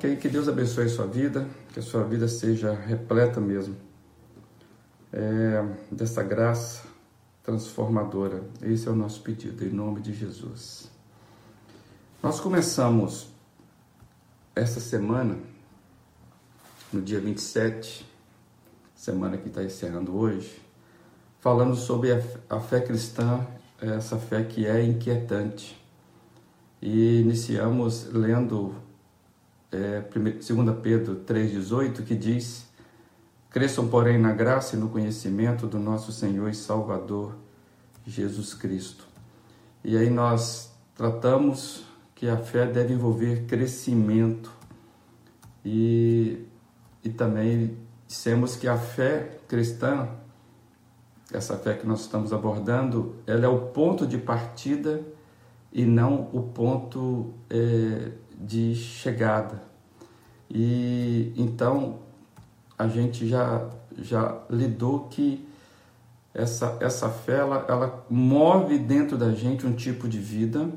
Ok, que Deus abençoe a sua vida, que a sua vida seja repleta mesmo é, dessa graça transformadora. Esse é o nosso pedido, em nome de Jesus. Nós começamos essa semana, no dia 27, semana que está encerrando hoje, falando sobre a, a fé cristã, essa fé que é inquietante. E iniciamos lendo é, 2 Pedro 3,18, que diz: Cresçam, porém, na graça e no conhecimento do nosso Senhor e Salvador Jesus Cristo. E aí nós tratamos que a fé deve envolver crescimento e, e também dissemos que a fé cristã, essa fé que nós estamos abordando, ela é o ponto de partida e não o ponto é, de chegada. E então a gente já, já lidou que essa, essa fé ela, ela move dentro da gente um tipo de vida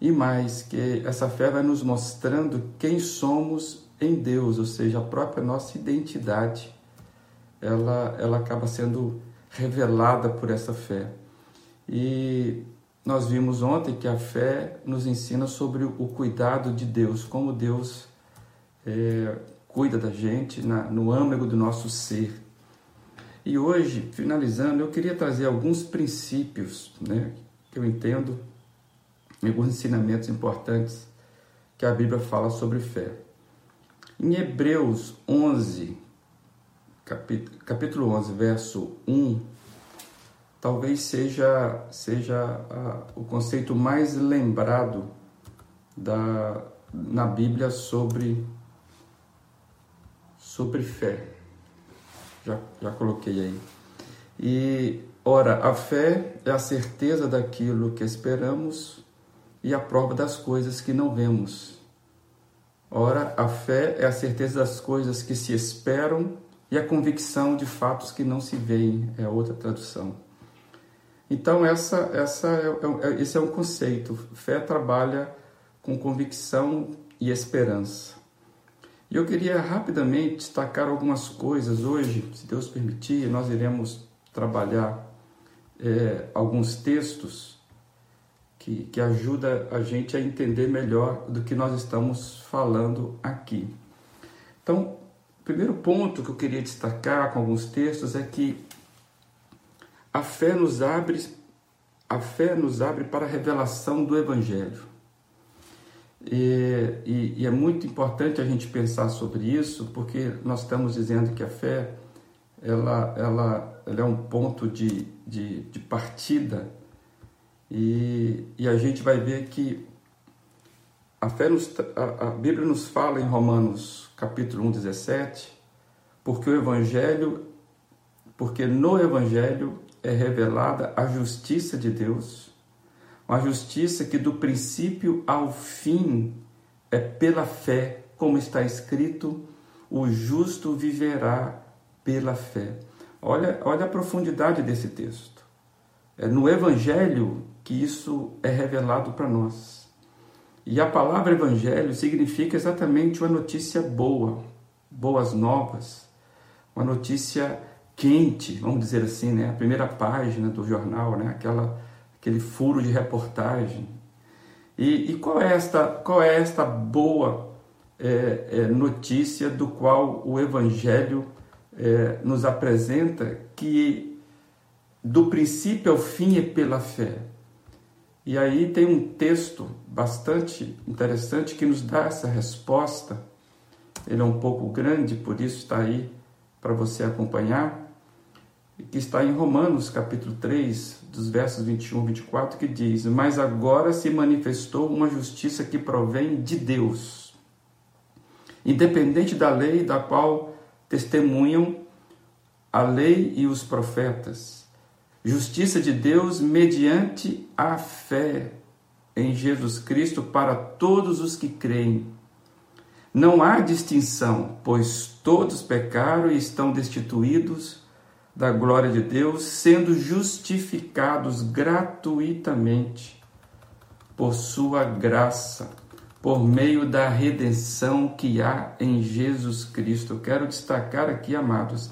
e mais que essa fé vai nos mostrando quem somos em Deus, ou seja, a própria nossa identidade, ela, ela acaba sendo revelada por essa fé. E nós vimos ontem que a fé nos ensina sobre o cuidado de Deus, como Deus é, cuida da gente na, no âmago do nosso ser. E hoje, finalizando, eu queria trazer alguns princípios né, que eu entendo, alguns ensinamentos importantes que a Bíblia fala sobre fé. Em Hebreus 11, capítulo 11, verso 1, talvez seja, seja a, o conceito mais lembrado da, na Bíblia sobre, sobre fé. Já, já coloquei aí. E, ora, a fé é a certeza daquilo que esperamos e a prova das coisas que não vemos. Ora, a fé é a certeza das coisas que se esperam e a convicção de fatos que não se veem, é outra tradução. Então, essa, essa é, é, esse é um conceito. Fé trabalha com convicção e esperança. E eu queria rapidamente destacar algumas coisas hoje, se Deus permitir, nós iremos trabalhar é, alguns textos que, que ajudam a gente a entender melhor do que nós estamos falando aqui. Então, o primeiro ponto que eu queria destacar com alguns textos é que a fé nos abre, a fé nos abre para a revelação do Evangelho. E, e, e, é muito importante a gente pensar sobre isso, porque nós estamos dizendo que a fé ela, ela, ela é um ponto de, de, de partida. E, e a gente vai ver que a fé nos, a, a Bíblia nos fala em Romanos capítulo 1, 17, porque o Evangelho, porque no Evangelho é revelada a justiça de Deus, uma justiça que do princípio ao fim é pela fé, como está escrito, o justo viverá pela fé. Olha, olha a profundidade desse texto. É no Evangelho que isso é revelado para nós. E a palavra Evangelho significa exatamente uma notícia boa, boas novas, uma notícia quente, vamos dizer assim, né? A primeira página do jornal, né? Aquela, aquele furo de reportagem. E, e qual é esta, qual é esta boa é, é, notícia do qual o Evangelho é, nos apresenta que do princípio ao fim é pela fé. E aí tem um texto bastante interessante que nos dá essa resposta. Ele é um pouco grande, por isso está aí para você acompanhar que está em Romanos capítulo 3, dos versos 21 e 24, que diz: Mas agora se manifestou uma justiça que provém de Deus, independente da lei da qual testemunham a lei e os profetas. Justiça de Deus mediante a fé em Jesus Cristo para todos os que creem. Não há distinção, pois todos pecaram e estão destituídos da glória de Deus, sendo justificados gratuitamente por sua graça, por meio da redenção que há em Jesus Cristo. Eu quero destacar aqui, amados,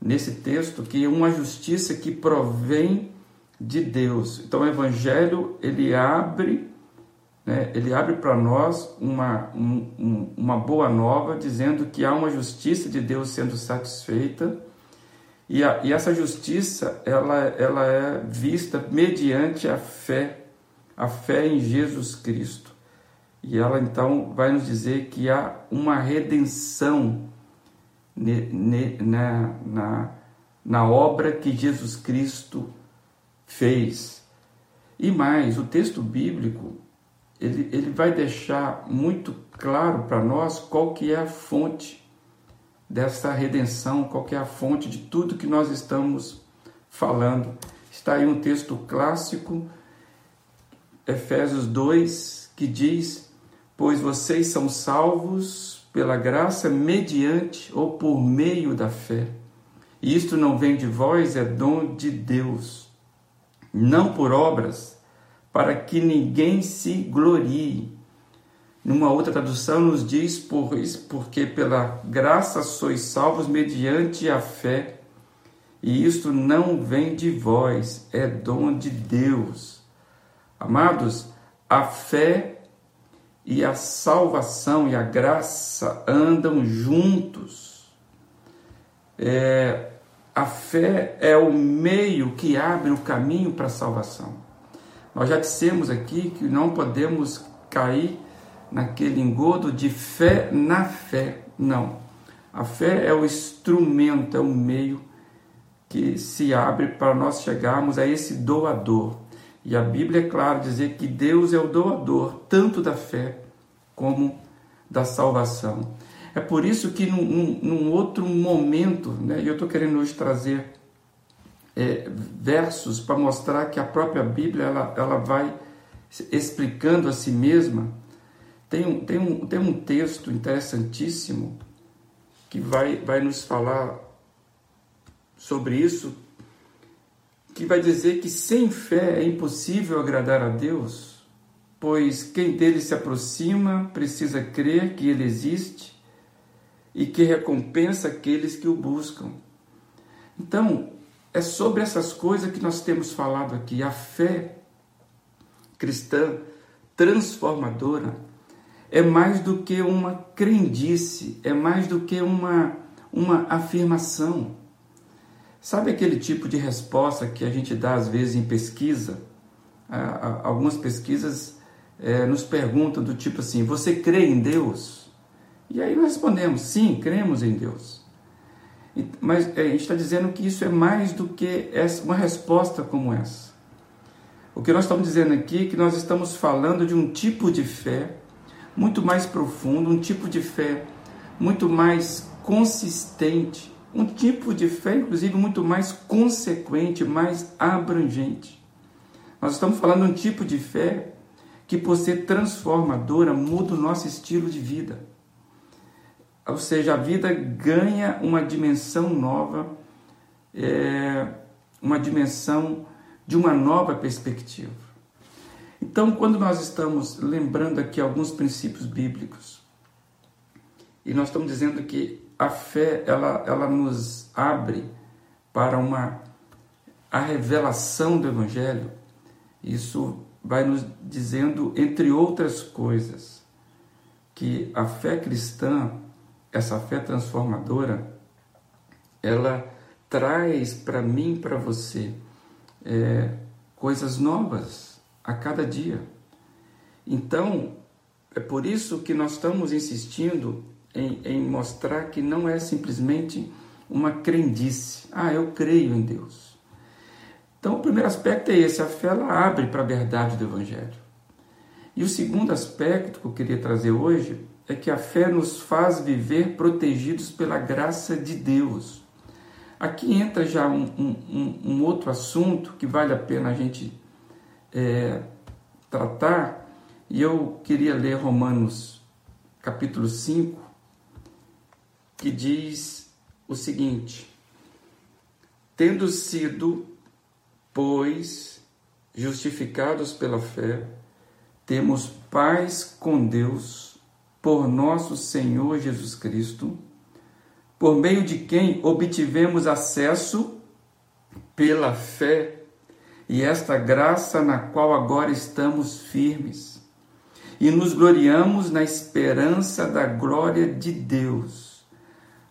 nesse texto, que uma justiça que provém de Deus. Então, o Evangelho ele abre, né, ele abre para nós uma, um, uma boa nova, dizendo que há uma justiça de Deus sendo satisfeita. E, a, e essa justiça ela, ela é vista mediante a fé, a fé em Jesus Cristo. E ela então vai nos dizer que há uma redenção na, na, na obra que Jesus Cristo fez. E mais, o texto bíblico ele, ele vai deixar muito claro para nós qual que é a fonte dessa redenção, qual é a fonte de tudo que nós estamos falando. Está aí um texto clássico, Efésios 2, que diz: Pois vocês são salvos pela graça mediante ou por meio da fé. E isto não vem de vós, é dom de Deus não por obras, para que ninguém se glorie. Numa outra tradução nos diz, por isso, porque pela graça sois salvos mediante a fé, e isto não vem de vós, é dom de Deus. Amados, a fé e a salvação e a graça andam juntos. É, a fé é o meio que abre o caminho para a salvação. Nós já dissemos aqui que não podemos cair naquele engodo de fé na fé. Não. A fé é o instrumento, é o meio que se abre para nós chegarmos a esse doador. E a Bíblia é claro dizer que Deus é o doador tanto da fé como da salvação. É por isso que num, num, outro momento, né, eu estou querendo hoje trazer é, versos para mostrar que a própria Bíblia ela, ela vai explicando a si mesma. Tem um, tem, um, tem um texto interessantíssimo que vai, vai nos falar sobre isso, que vai dizer que sem fé é impossível agradar a Deus, pois quem dele se aproxima precisa crer que ele existe e que recompensa aqueles que o buscam. Então, é sobre essas coisas que nós temos falado aqui. A fé cristã transformadora é mais do que uma crendice, é mais do que uma, uma afirmação. Sabe aquele tipo de resposta que a gente dá às vezes em pesquisa? Algumas pesquisas é, nos perguntam do tipo assim: você crê em Deus? E aí nós respondemos: sim, cremos em Deus. Mas é, a gente está dizendo que isso é mais do que uma resposta como essa. O que nós estamos dizendo aqui é que nós estamos falando de um tipo de fé muito mais profundo, um tipo de fé muito mais consistente, um tipo de fé, inclusive, muito mais consequente, mais abrangente. Nós estamos falando de um tipo de fé que, por ser transformadora, muda o nosso estilo de vida. Ou seja, a vida ganha uma dimensão nova, é, uma dimensão de uma nova perspectiva. Então, quando nós estamos lembrando aqui alguns princípios bíblicos, e nós estamos dizendo que a fé ela, ela nos abre para uma a revelação do Evangelho, isso vai nos dizendo, entre outras coisas, que a fé cristã essa fé transformadora, ela traz para mim, para você, é, coisas novas a cada dia. Então, é por isso que nós estamos insistindo em, em mostrar que não é simplesmente uma crendice. Ah, eu creio em Deus. Então, o primeiro aspecto é esse: a fé ela abre para a verdade do Evangelho. E o segundo aspecto que eu queria trazer hoje é que a fé nos faz viver protegidos pela graça de Deus. Aqui entra já um, um, um outro assunto que vale a pena a gente é, tratar, e eu queria ler Romanos capítulo 5, que diz o seguinte: Tendo sido, pois, justificados pela fé, temos paz com Deus por nosso Senhor Jesus Cristo, por meio de quem obtivemos acesso pela fé e esta graça na qual agora estamos firmes e nos gloriamos na esperança da glória de Deus.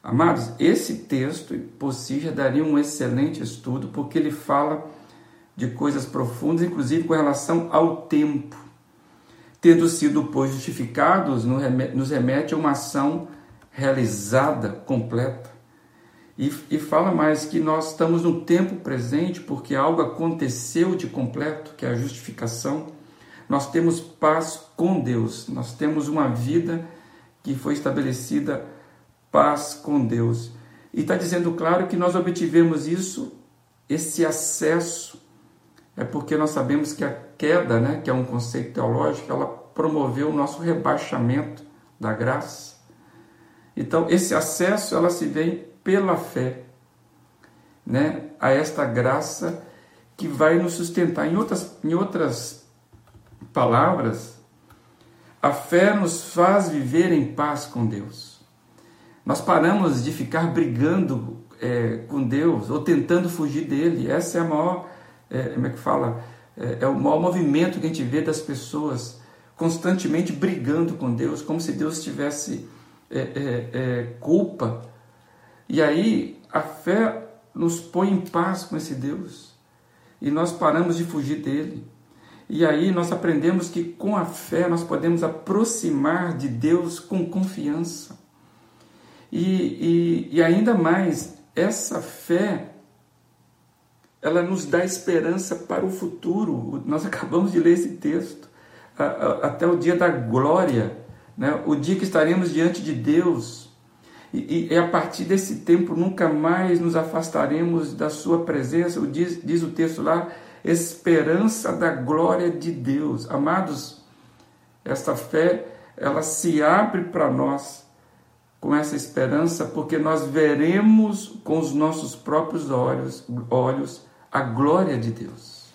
Amados, esse texto por si já daria um excelente estudo, porque ele fala de coisas profundas, inclusive com relação ao tempo. Tendo sido, pois, justificados, nos remete a uma ação realizada, completa. E, e fala mais que nós estamos no tempo presente porque algo aconteceu de completo, que é a justificação nós temos paz com Deus, nós temos uma vida que foi estabelecida paz com Deus. E está dizendo claro que nós obtivemos isso, esse acesso, é porque nós sabemos que a queda, né, que é um conceito teológico, ela promoveu o nosso rebaixamento da graça. Então, esse acesso, ela se vem pela fé, né, a esta graça que vai nos sustentar. Em outras, em outras palavras, a fé nos faz viver em paz com Deus. Nós paramos de ficar brigando é, com Deus ou tentando fugir dele. Essa é a maior, é, como é que fala? É, é, o maior movimento que a gente vê das pessoas constantemente brigando com Deus, como se Deus tivesse é, é, é, culpa. E aí a fé nos põe em paz com esse Deus e nós paramos de fugir dele. E aí nós aprendemos que com a fé nós podemos aproximar de Deus com confiança. E, e, e ainda mais, essa fé, ela nos dá esperança para o futuro. Nós acabamos de ler esse texto. Até o dia da glória, né? o dia que estaremos diante de Deus. E, e, a partir desse tempo nunca mais nos afastaremos da Sua presença. Diz, diz o texto lá esperança da glória de Deus. Amados, esta fé, ela se abre para nós com essa esperança, porque nós veremos com os nossos próprios olhos, olhos a glória de Deus.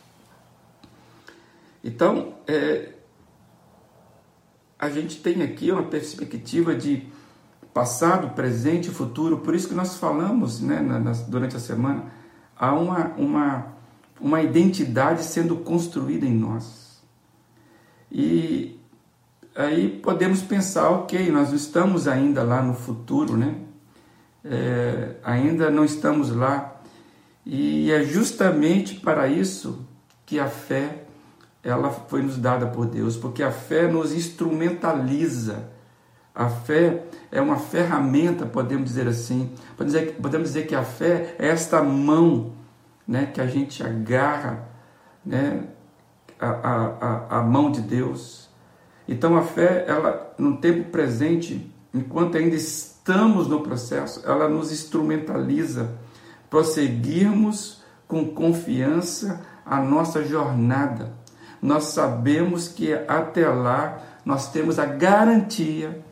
Então, é, a gente tem aqui uma perspectiva de passado, presente e futuro, por isso que nós falamos né, na, na, durante a semana, há uma, uma uma identidade sendo construída em nós. E aí podemos pensar, ok, nós não estamos ainda lá no futuro, né? É, ainda não estamos lá. E é justamente para isso que a fé ela foi nos dada por Deus, porque a fé nos instrumentaliza. A fé é uma ferramenta, podemos dizer assim. Podemos dizer, podemos dizer que a fé é esta mão né, que a gente agarra né, a, a, a mão de Deus. Então a fé, ela no tempo presente, enquanto ainda estamos no processo, ela nos instrumentaliza prosseguirmos com confiança a nossa jornada. Nós sabemos que até lá nós temos a garantia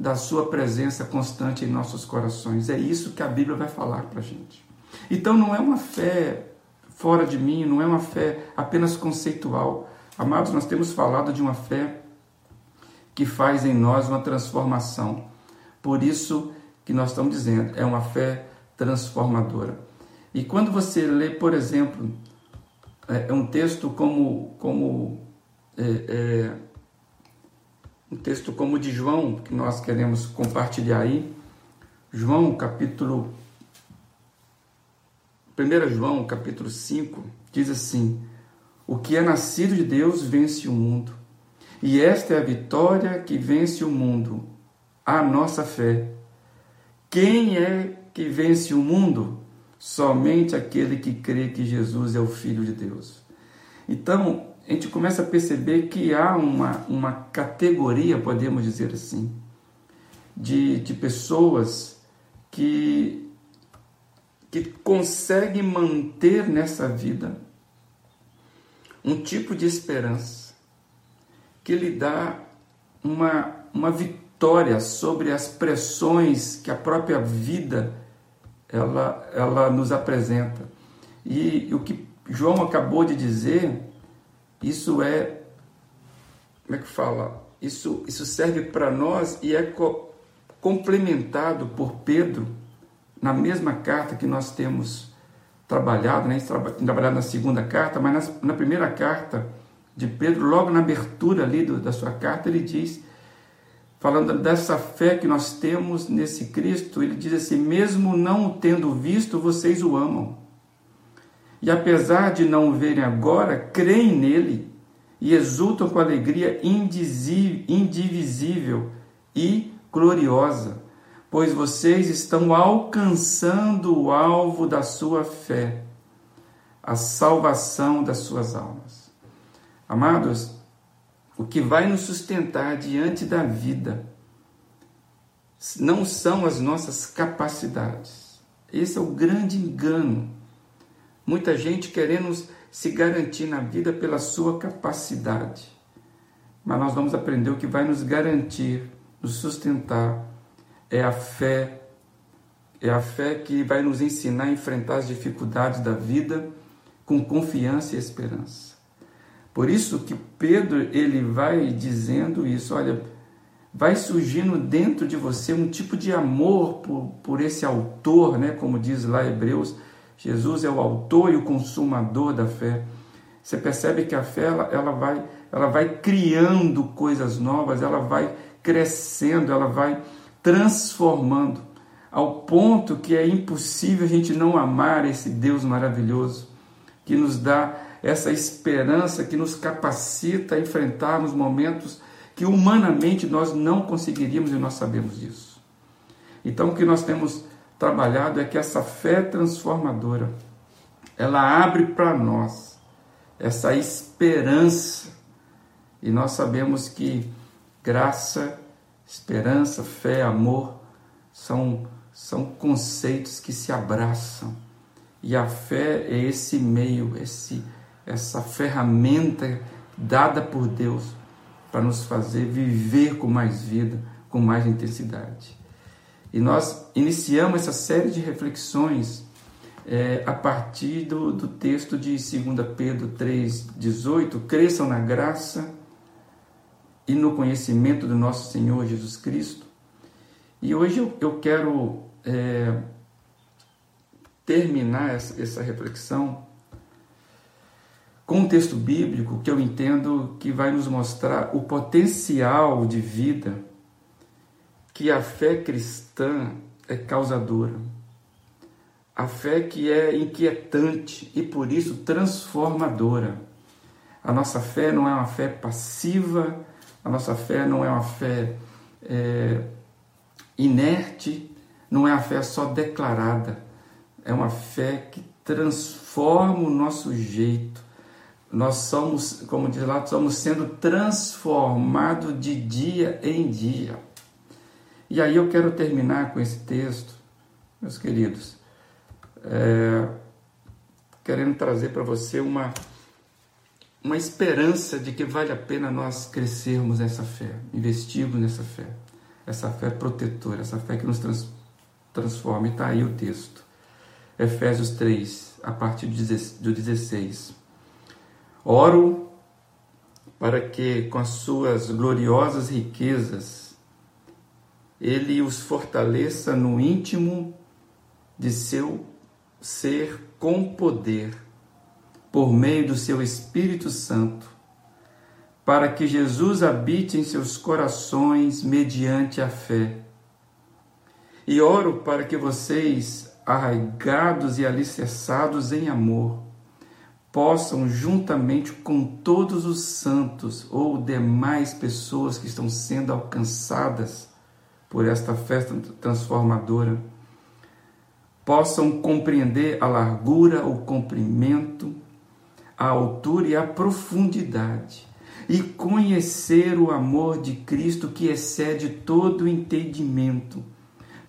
da sua presença constante em nossos corações. É isso que a Bíblia vai falar para a gente. Então não é uma fé fora de mim, não é uma fé apenas conceitual. Amados, nós temos falado de uma fé que faz em nós uma transformação. Por isso que nós estamos dizendo, é uma fé transformadora. E quando você lê, por exemplo, é, é um texto como, como é, é, um texto como o de João, que nós queremos compartilhar aí, João capítulo 1 João capítulo 5 diz assim: O que é nascido de Deus vence o mundo. E esta é a vitória que vence o mundo, a nossa fé. Quem é que vence o mundo? Somente aquele que crê que Jesus é o Filho de Deus. Então, a gente começa a perceber que há uma, uma categoria, podemos dizer assim, de, de pessoas que que consegue manter nessa vida um tipo de esperança que lhe dá uma, uma vitória sobre as pressões que a própria vida ela, ela nos apresenta. E o que João acabou de dizer, isso é como é que fala? Isso, isso serve para nós e é co complementado por Pedro na mesma carta que nós temos trabalhado, né? trabalhado na segunda carta, mas na, na primeira carta de Pedro, logo na abertura ali do, da sua carta, ele diz, falando dessa fé que nós temos nesse Cristo, ele diz assim: mesmo não o tendo visto, vocês o amam. E apesar de não o verem agora, creem nele e exultam com alegria indivisível e gloriosa, pois vocês estão alcançando o alvo da sua fé, a salvação das suas almas. Amados, o que vai nos sustentar diante da vida não são as nossas capacidades. Esse é o grande engano. Muita gente querendo se garantir na vida pela sua capacidade. Mas nós vamos aprender o que vai nos garantir, nos sustentar, é a fé, é a fé que vai nos ensinar a enfrentar as dificuldades da vida com confiança e esperança. Por isso que Pedro ele vai dizendo isso, olha, vai surgindo dentro de você um tipo de amor por, por esse autor, né, como diz lá Hebreus, Jesus é o autor e o consumador da fé. Você percebe que a fé ela, ela, vai, ela vai criando coisas novas, ela vai crescendo, ela vai transformando, ao ponto que é impossível a gente não amar esse Deus maravilhoso, que nos dá essa esperança, que nos capacita a enfrentarmos momentos que humanamente nós não conseguiríamos e nós sabemos disso. Então, o que nós temos trabalhado é que essa fé transformadora, ela abre para nós essa esperança. E nós sabemos que graça, esperança, fé, amor são, são conceitos que se abraçam. E a fé é esse meio, esse, essa ferramenta dada por Deus para nos fazer viver com mais vida, com mais intensidade. E nós iniciamos essa série de reflexões é, a partir do, do texto de 2 Pedro 3,18: cresçam na graça e no conhecimento do nosso Senhor Jesus Cristo. E hoje eu, eu quero é, terminar essa, essa reflexão com um texto bíblico que eu entendo que vai nos mostrar o potencial de vida que a fé cristã é causadora. A fé que é inquietante e por isso transformadora. A nossa fé não é uma fé passiva, a nossa fé não é uma fé é, inerte, não é uma fé só declarada, é uma fé que transforma o nosso jeito. Nós somos, como diz lá, somos sendo transformados de dia em dia. E aí eu quero terminar com esse texto, meus queridos, é, querendo trazer para você uma, uma esperança de que vale a pena nós crescermos nessa fé, investirmos nessa fé, essa fé protetora, essa fé que nos trans, transforma. E está aí o texto, Efésios 3, a partir do 16. Oro para que com as suas gloriosas riquezas ele os fortaleça no íntimo de seu ser com poder, por meio do seu Espírito Santo, para que Jesus habite em seus corações mediante a fé. E oro para que vocês, arraigados e alicerçados em amor, possam, juntamente com todos os santos ou demais pessoas que estão sendo alcançadas por esta festa transformadora, possam compreender a largura, o comprimento, a altura e a profundidade, e conhecer o amor de Cristo que excede todo entendimento,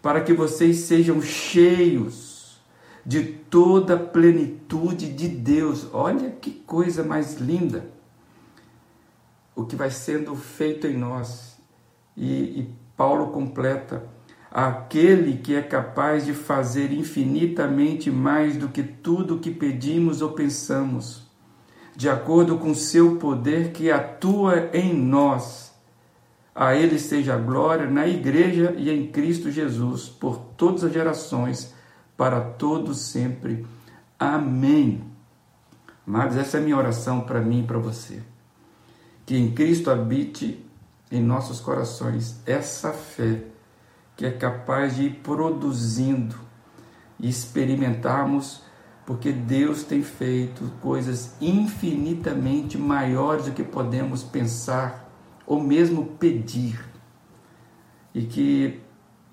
para que vocês sejam cheios de toda a plenitude de Deus. Olha que coisa mais linda! O que vai sendo feito em nós. E, e Paulo completa: aquele que é capaz de fazer infinitamente mais do que tudo o que pedimos ou pensamos, de acordo com seu poder que atua em nós. A Ele seja a glória na Igreja e em Cristo Jesus, por todas as gerações, para todos sempre. Amém. Mas essa é a minha oração para mim e para você. Que em Cristo habite em nossos corações essa fé que é capaz de ir produzindo e experimentarmos, porque Deus tem feito coisas infinitamente maiores do que podemos pensar ou mesmo pedir. E que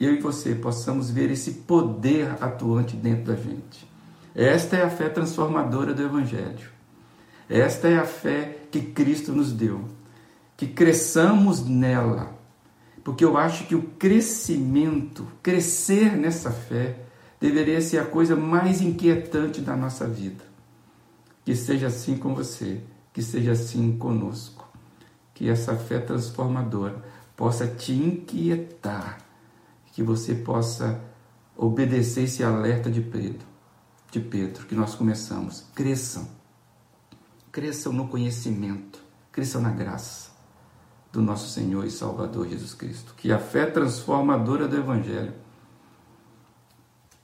eu e você possamos ver esse poder atuante dentro da gente. Esta é a fé transformadora do Evangelho. Esta é a fé que Cristo nos deu. Que cresçamos nela. Porque eu acho que o crescimento, crescer nessa fé, deveria ser a coisa mais inquietante da nossa vida. Que seja assim com você, que seja assim conosco. Que essa fé transformadora possa te inquietar, que você possa obedecer esse alerta de Pedro, de Pedro, que nós começamos. Cresçam. Cresçam no conhecimento, cresçam na graça do nosso Senhor e Salvador Jesus Cristo. Que a fé transformadora do Evangelho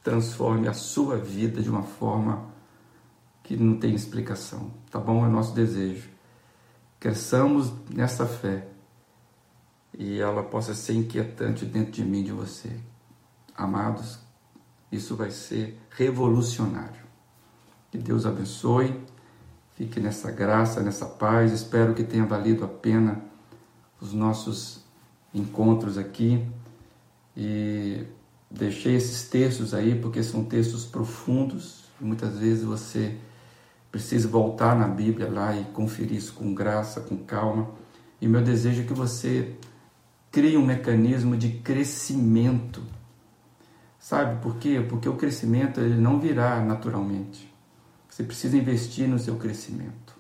transforme a sua vida de uma forma que não tem explicação. Tá bom? É nosso desejo. Cresçamos nessa fé e ela possa ser inquietante dentro de mim e de você. Amados, isso vai ser revolucionário. Que Deus abençoe, fique nessa graça, nessa paz. Espero que tenha valido a pena os nossos encontros aqui e Deixei esses textos aí porque são textos profundos e muitas vezes você precisa voltar na Bíblia lá e conferir isso com graça, com calma. E meu desejo é que você crie um mecanismo de crescimento. Sabe por quê? Porque o crescimento ele não virá naturalmente. Você precisa investir no seu crescimento.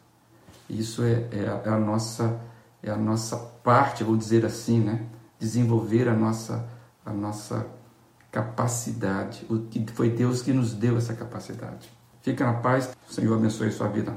Isso é, é, a, é a nossa é a nossa parte, vou dizer assim, né? Desenvolver a nossa a nossa capacidade. Foi Deus que nos deu essa capacidade. Fica na paz, o Senhor abençoe sua vida.